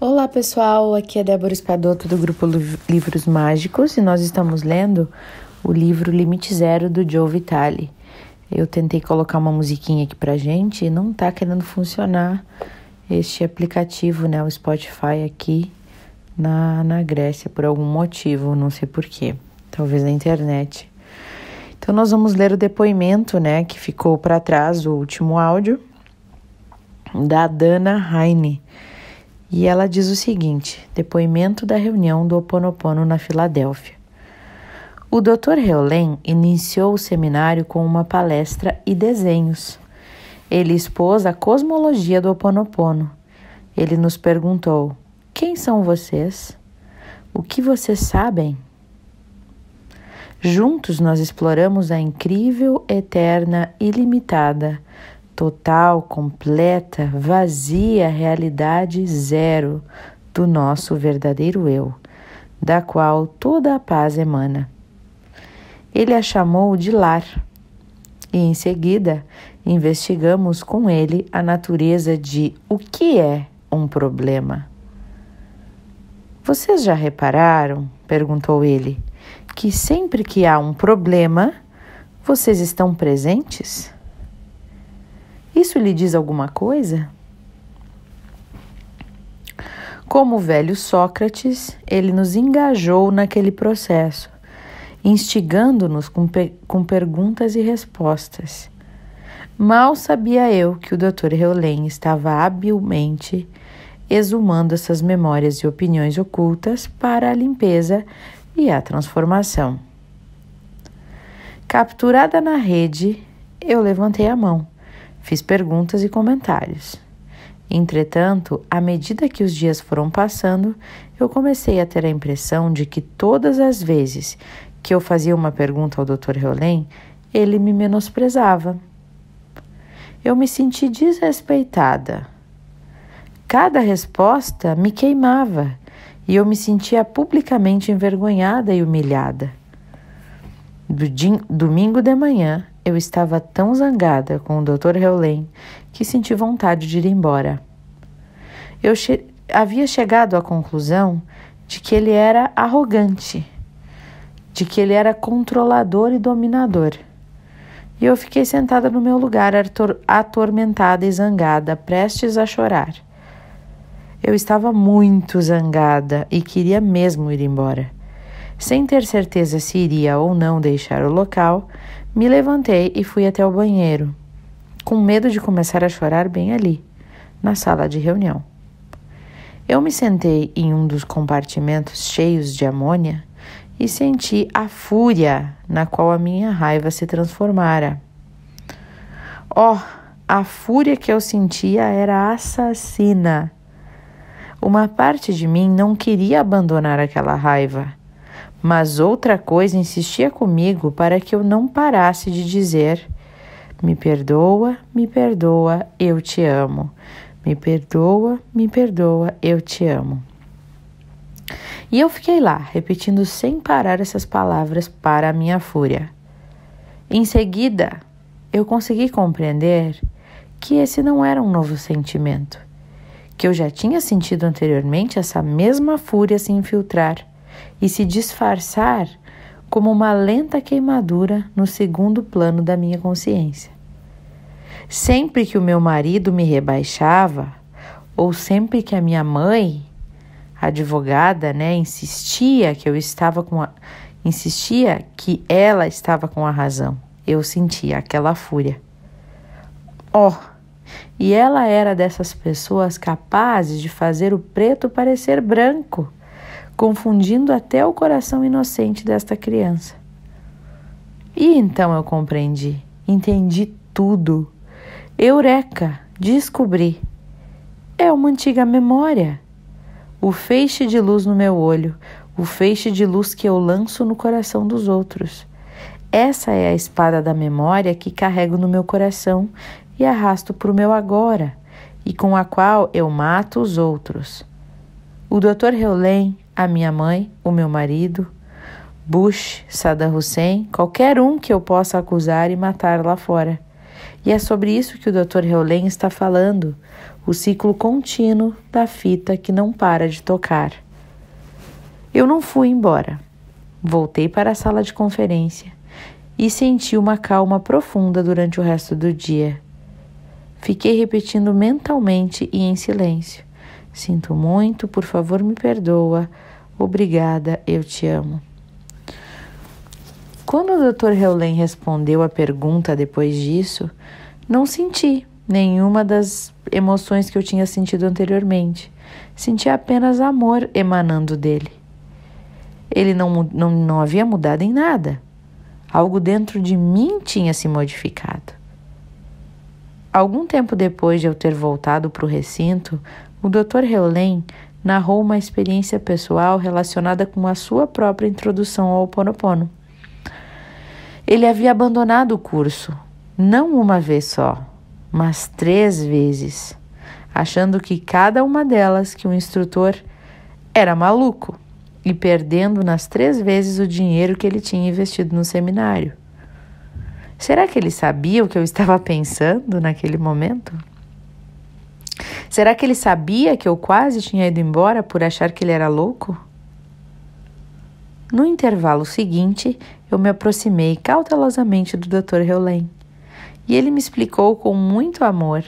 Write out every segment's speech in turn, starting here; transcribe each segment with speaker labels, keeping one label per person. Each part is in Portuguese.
Speaker 1: Olá pessoal, aqui é Débora Espadoto do grupo Livros Mágicos e nós estamos lendo o livro Limite Zero do Joe Vitale. Eu tentei colocar uma musiquinha aqui pra gente e não tá querendo funcionar este aplicativo, né, o Spotify aqui na, na Grécia por algum motivo, não sei porquê, talvez na internet. Então nós vamos ler o depoimento, né, que ficou para trás, o último áudio da Dana Heine. E ela diz o seguinte: depoimento da reunião do Oponopono na Filadélfia. O Dr. Heulen iniciou o seminário com uma palestra e desenhos. Ele expôs a cosmologia do Oponopono. Ele nos perguntou: Quem são vocês? O que vocês sabem? Juntos nós exploramos a incrível, eterna, ilimitada total, completa, vazia realidade zero do nosso verdadeiro eu, da qual toda a paz emana. Ele a chamou de lar, e em seguida investigamos com ele a natureza de o que é um problema. Vocês já repararam, perguntou ele, que sempre que há um problema, vocês estão presentes? Isso lhe diz alguma coisa? Como o velho Sócrates, ele nos engajou naquele processo, instigando-nos com, com perguntas e respostas. Mal sabia eu que o Dr. Heulen estava habilmente exumando essas memórias e opiniões ocultas para a limpeza e a transformação. Capturada na rede, eu levantei a mão Fiz perguntas e comentários. Entretanto, à medida que os dias foram passando, eu comecei a ter a impressão de que todas as vezes que eu fazia uma pergunta ao Dr. Heulen, ele me menosprezava. Eu me senti desrespeitada. Cada resposta me queimava e eu me sentia publicamente envergonhada e humilhada. Do domingo de manhã, eu estava tão zangada com o Dr. Heulen que senti vontade de ir embora. Eu che havia chegado à conclusão de que ele era arrogante, de que ele era controlador e dominador. E eu fiquei sentada no meu lugar, ator atormentada e zangada, prestes a chorar. Eu estava muito zangada e queria mesmo ir embora. Sem ter certeza se iria ou não deixar o local, me levantei e fui até o banheiro, com medo de começar a chorar bem ali, na sala de reunião. Eu me sentei em um dos compartimentos cheios de amônia e senti a fúria na qual a minha raiva se transformara. Oh, a fúria que eu sentia era assassina. Uma parte de mim não queria abandonar aquela raiva mas outra coisa insistia comigo para que eu não parasse de dizer: Me perdoa, me perdoa, eu te amo. Me perdoa, me perdoa, eu te amo. E eu fiquei lá, repetindo sem parar essas palavras para a minha fúria. Em seguida, eu consegui compreender que esse não era um novo sentimento, que eu já tinha sentido anteriormente essa mesma fúria se infiltrar e se disfarçar como uma lenta queimadura no segundo plano da minha consciência. Sempre que o meu marido me rebaixava, ou sempre que a minha mãe, advogada, né, insistia que eu estava com a, insistia que ela estava com a razão, eu sentia aquela fúria. Oh, e ela era dessas pessoas capazes de fazer o preto parecer branco confundindo até o coração inocente desta criança. E então eu compreendi, entendi tudo. Eureka! Descobri. É uma antiga memória. O feixe de luz no meu olho, o feixe de luz que eu lanço no coração dos outros. Essa é a espada da memória que carrego no meu coração e arrasto para o meu agora, e com a qual eu mato os outros. O Dr. Heulen a minha mãe, o meu marido, Bush, Saddam Hussein, qualquer um que eu possa acusar e matar lá fora. E é sobre isso que o Dr. Heulen está falando, o ciclo contínuo da fita que não para de tocar. Eu não fui embora. Voltei para a sala de conferência e senti uma calma profunda durante o resto do dia. Fiquei repetindo mentalmente e em silêncio. Sinto muito, por favor, me perdoa. Obrigada, eu te amo. Quando o Dr. Heulen respondeu a pergunta depois disso, não senti nenhuma das emoções que eu tinha sentido anteriormente. Senti apenas amor emanando dele. Ele não, não, não havia mudado em nada. Algo dentro de mim tinha se modificado. Algum tempo depois de eu ter voltado para o recinto, o Dr. Heulen narrou uma experiência pessoal relacionada com a sua própria introdução ao Ponopono. Ele havia abandonado o curso, não uma vez só, mas três vezes, achando que cada uma delas que o instrutor era maluco e perdendo nas três vezes o dinheiro que ele tinha investido no seminário. Será que ele sabia o que eu estava pensando naquele momento? Será que ele sabia que eu quase tinha ido embora por achar que ele era louco? No intervalo seguinte, eu me aproximei cautelosamente do Dr. Heulen e ele me explicou com muito amor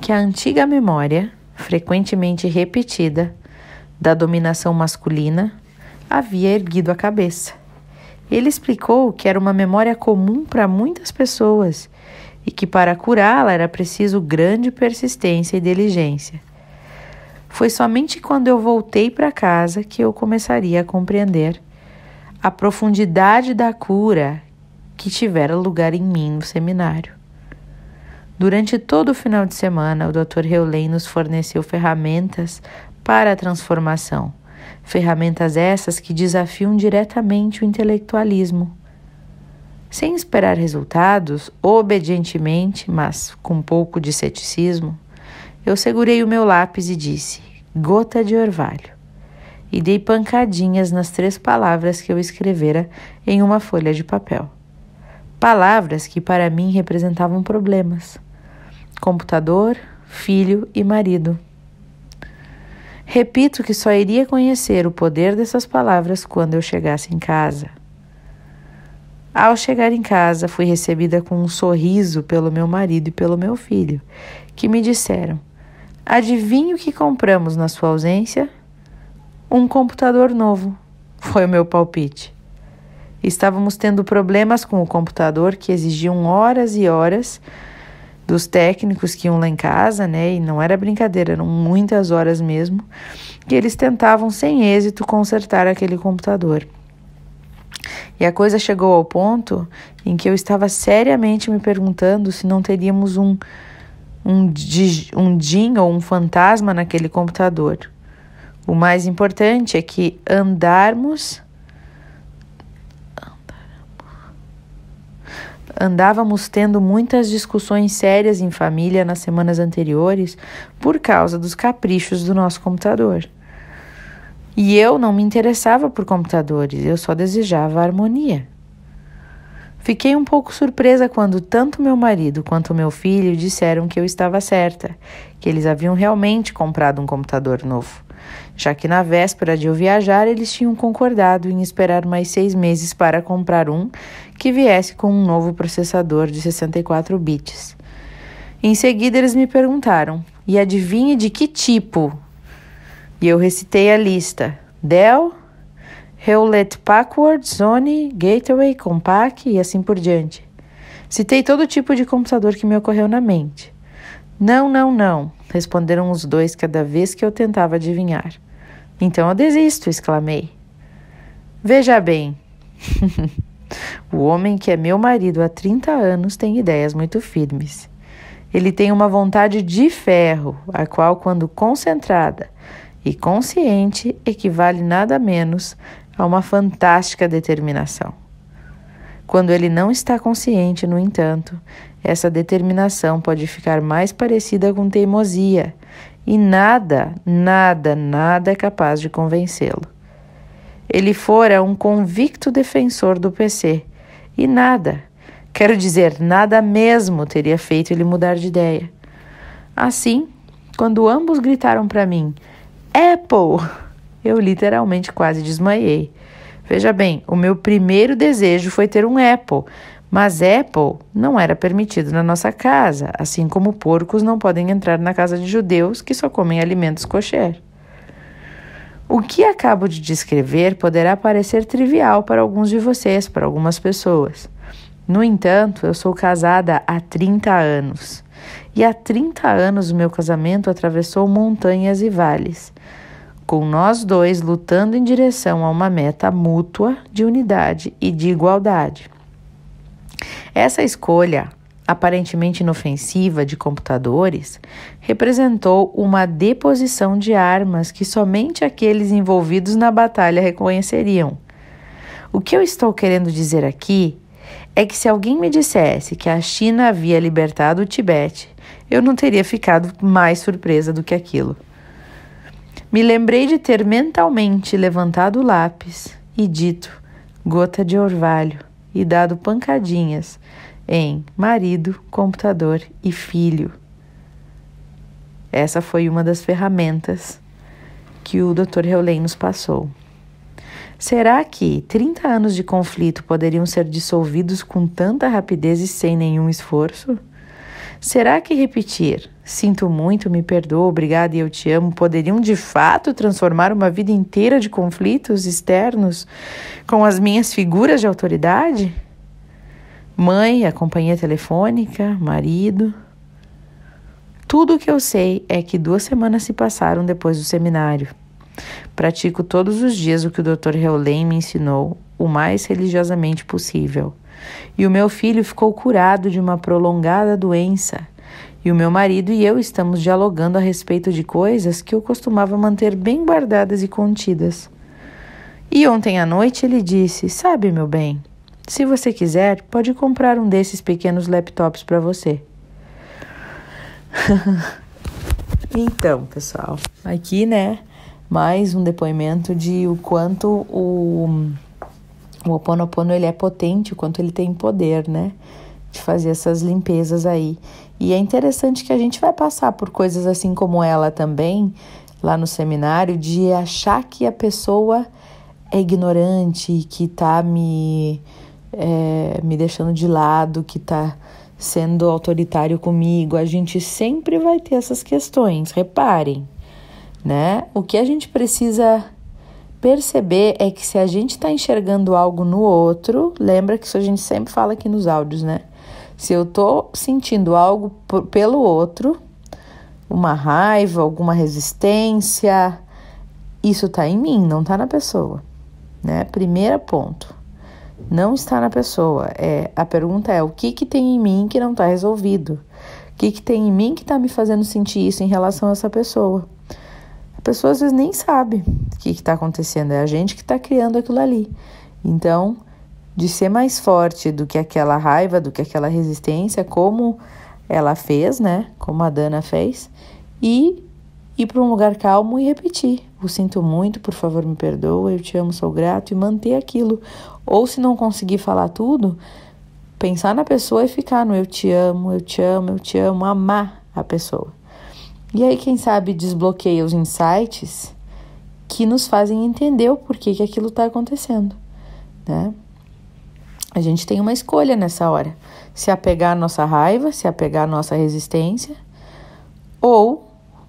Speaker 1: que a antiga memória, frequentemente repetida, da dominação masculina havia erguido a cabeça. Ele explicou que era uma memória comum para muitas pessoas e que para curá-la era preciso grande persistência e diligência. Foi somente quando eu voltei para casa que eu começaria a compreender a profundidade da cura que tivera lugar em mim no seminário. Durante todo o final de semana, o Dr. Heulen nos forneceu ferramentas para a transformação, ferramentas essas que desafiam diretamente o intelectualismo. Sem esperar resultados, obedientemente, mas com um pouco de ceticismo, eu segurei o meu lápis e disse: gota de orvalho e dei pancadinhas nas três palavras que eu escrevera em uma folha de papel. Palavras que para mim representavam problemas: computador, filho e marido. Repito que só iria conhecer o poder dessas palavras quando eu chegasse em casa. Ao chegar em casa, fui recebida com um sorriso pelo meu marido e pelo meu filho, que me disseram: Adivinhe o que compramos na sua ausência? Um computador novo, foi o meu palpite. Estávamos tendo problemas com o computador que exigiam horas e horas dos técnicos que iam lá em casa, né? E não era brincadeira, eram muitas horas mesmo, que eles tentavam sem êxito consertar aquele computador. E a coisa chegou ao ponto em que eu estava seriamente me perguntando se não teríamos um um, um DIN ou um fantasma naquele computador. O mais importante é que andarmos andávamos tendo muitas discussões sérias em família nas semanas anteriores por causa dos caprichos do nosso computador. E eu não me interessava por computadores, eu só desejava harmonia. Fiquei um pouco surpresa quando tanto meu marido quanto meu filho disseram que eu estava certa, que eles haviam realmente comprado um computador novo já que na véspera de eu viajar eles tinham concordado em esperar mais seis meses para comprar um que viesse com um novo processador de 64 bits. Em seguida eles me perguntaram: e adivinhe de que tipo? E eu recitei a lista: Dell, Hewlett Packard, Sony, Gateway, Compaq e assim por diante. Citei todo tipo de computador que me ocorreu na mente. Não, não, não, responderam os dois cada vez que eu tentava adivinhar. Então eu desisto, exclamei. Veja bem, o homem que é meu marido há 30 anos tem ideias muito firmes. Ele tem uma vontade de ferro, a qual, quando concentrada e consciente, equivale nada menos a uma fantástica determinação. Quando ele não está consciente, no entanto, essa determinação pode ficar mais parecida com teimosia e nada, nada, nada é capaz de convencê-lo. Ele fora um convicto defensor do PC e nada, Quero dizer, nada mesmo teria feito ele mudar de ideia. Assim, quando ambos gritaram para mim: Apple! Eu literalmente quase desmaiei. Veja bem, o meu primeiro desejo foi ter um Apple, mas Apple não era permitido na nossa casa, assim como porcos não podem entrar na casa de judeus que só comem alimentos kosher. O que acabo de descrever poderá parecer trivial para alguns de vocês, para algumas pessoas. No entanto, eu sou casada há 30 anos. E há 30 anos o meu casamento atravessou montanhas e vales, com nós dois lutando em direção a uma meta mútua de unidade e de igualdade. Essa escolha, aparentemente inofensiva, de computadores, representou uma deposição de armas que somente aqueles envolvidos na batalha reconheceriam. O que eu estou querendo dizer aqui é que se alguém me dissesse que a China havia libertado o Tibete, eu não teria ficado mais surpresa do que aquilo. Me lembrei de ter mentalmente levantado o lápis e dito gota de orvalho e dado pancadinhas em marido, computador e filho. Essa foi uma das ferramentas que o Dr. Heulen nos passou. Será que 30 anos de conflito poderiam ser dissolvidos com tanta rapidez e sem nenhum esforço? Será que repetir sinto muito, me perdoa, obrigada e eu te amo poderiam de fato transformar uma vida inteira de conflitos externos com as minhas figuras de autoridade? Mãe, a companhia telefônica, marido. Tudo o que eu sei é que duas semanas se passaram depois do seminário. Pratico todos os dias o que o Dr. Heulen me ensinou, o mais religiosamente possível. E o meu filho ficou curado de uma prolongada doença. E o meu marido e eu estamos dialogando a respeito de coisas que eu costumava manter bem guardadas e contidas. E ontem à noite ele disse: Sabe, meu bem, se você quiser, pode comprar um desses pequenos laptops para você. então, pessoal, aqui, né, mais um depoimento de o quanto o o Ho Oponopono ele é potente, o quanto ele tem poder, né? De fazer essas limpezas aí. E é interessante que a gente vai passar por coisas assim como ela também, lá no seminário, de achar que a pessoa é ignorante, que tá me, é, me deixando de lado, que tá sendo autoritário comigo. A gente sempre vai ter essas questões, reparem, né? O que a gente precisa perceber é que se a gente está enxergando algo no outro, lembra que isso a gente sempre fala aqui nos áudios, né? Se eu tô sentindo algo pelo outro, uma raiva, alguma resistência, isso tá em mim, não tá na pessoa, né? Primeiro ponto. Não está na pessoa. É, a pergunta é: o que que tem em mim que não está resolvido? O que que tem em mim que está me fazendo sentir isso em relação a essa pessoa? Pessoa às vezes nem sabe o que está acontecendo, é a gente que está criando aquilo ali. Então, de ser mais forte do que aquela raiva, do que aquela resistência, como ela fez, né? Como a Dana fez, e ir para um lugar calmo e repetir: o sinto muito, por favor, me perdoa, eu te amo, sou grato, e manter aquilo. Ou se não conseguir falar tudo, pensar na pessoa e ficar no eu te amo, eu te amo, eu te amo, amar a pessoa. E aí, quem sabe, desbloqueia os insights que nos fazem entender o porquê que aquilo está acontecendo, né? A gente tem uma escolha nessa hora: se apegar à nossa raiva, se apegar à nossa resistência, ou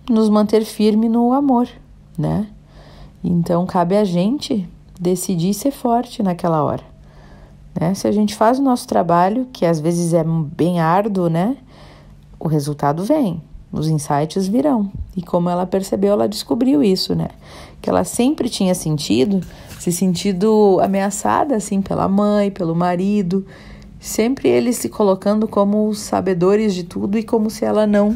Speaker 1: nos manter firme no amor, né? Então cabe a gente decidir ser forte naquela hora. Né? Se a gente faz o nosso trabalho, que às vezes é bem árduo, né? O resultado vem os insights virão. E como ela percebeu, ela descobriu isso, né? Que ela sempre tinha sentido, se sentido ameaçada, assim, pela mãe, pelo marido, sempre eles se colocando como sabedores de tudo e como se ela não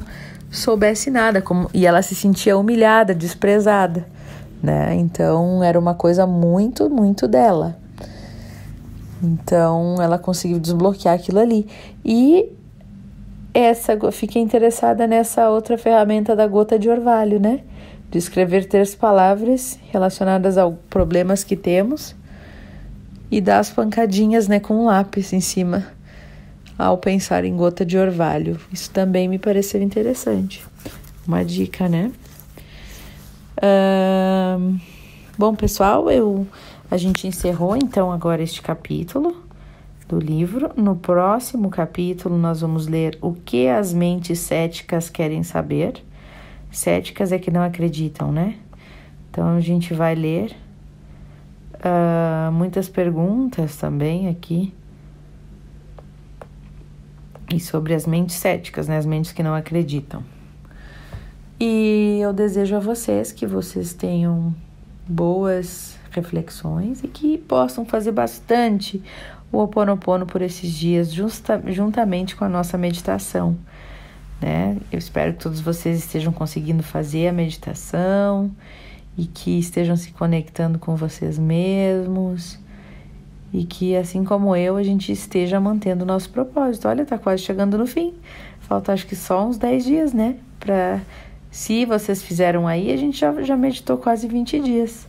Speaker 1: soubesse nada, como, e ela se sentia humilhada, desprezada, né? Então era uma coisa muito, muito dela. Então ela conseguiu desbloquear aquilo ali. E essa fiquei interessada nessa outra ferramenta da gota de orvalho, né? De escrever três palavras relacionadas aos problemas que temos e dar as pancadinhas, né, com um lápis em cima. ao pensar em gota de orvalho. Isso também me pareceu interessante. Uma dica, né? Bom, pessoal, eu a gente encerrou então agora este capítulo do livro. No próximo capítulo, nós vamos ler o que as mentes céticas querem saber. Céticas é que não acreditam, né? Então a gente vai ler uh, muitas perguntas também aqui. E sobre as mentes céticas, né? As mentes que não acreditam. E eu desejo a vocês que vocês tenham boas reflexões e que possam fazer bastante o Oponopono por esses dias, justa, juntamente com a nossa meditação. Né? Eu espero que todos vocês estejam conseguindo fazer a meditação e que estejam se conectando com vocês mesmos e que, assim como eu, a gente esteja mantendo o nosso propósito. Olha, tá quase chegando no fim. Falta acho que só uns 10 dias, né? Pra, se vocês fizeram aí, a gente já, já meditou quase 20 dias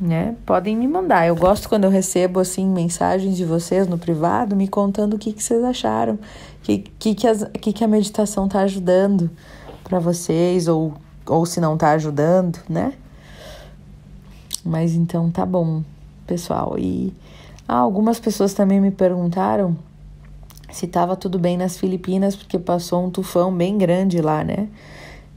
Speaker 1: né? Podem me mandar. Eu gosto quando eu recebo assim mensagens de vocês no privado me contando o que, que vocês acharam, que que que, as, que, que a meditação está ajudando para vocês ou ou se não está ajudando, né? Mas então tá bom, pessoal. E ah, algumas pessoas também me perguntaram se estava tudo bem nas Filipinas porque passou um tufão bem grande lá, né?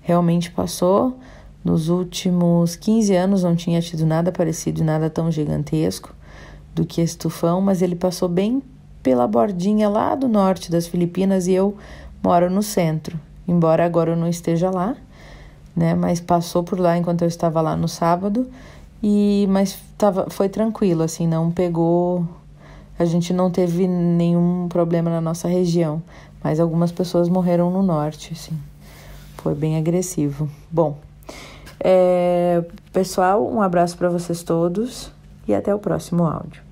Speaker 1: Realmente passou. Nos últimos 15 anos não tinha tido nada parecido, nada tão gigantesco do que esse tufão, mas ele passou bem pela bordinha lá do norte das Filipinas e eu moro no centro. Embora agora eu não esteja lá, né, mas passou por lá enquanto eu estava lá no sábado e mas tava, foi tranquilo, assim, não pegou a gente não teve nenhum problema na nossa região, mas algumas pessoas morreram no norte, assim. Foi bem agressivo. Bom, é, pessoal, um abraço para vocês todos e até o próximo áudio.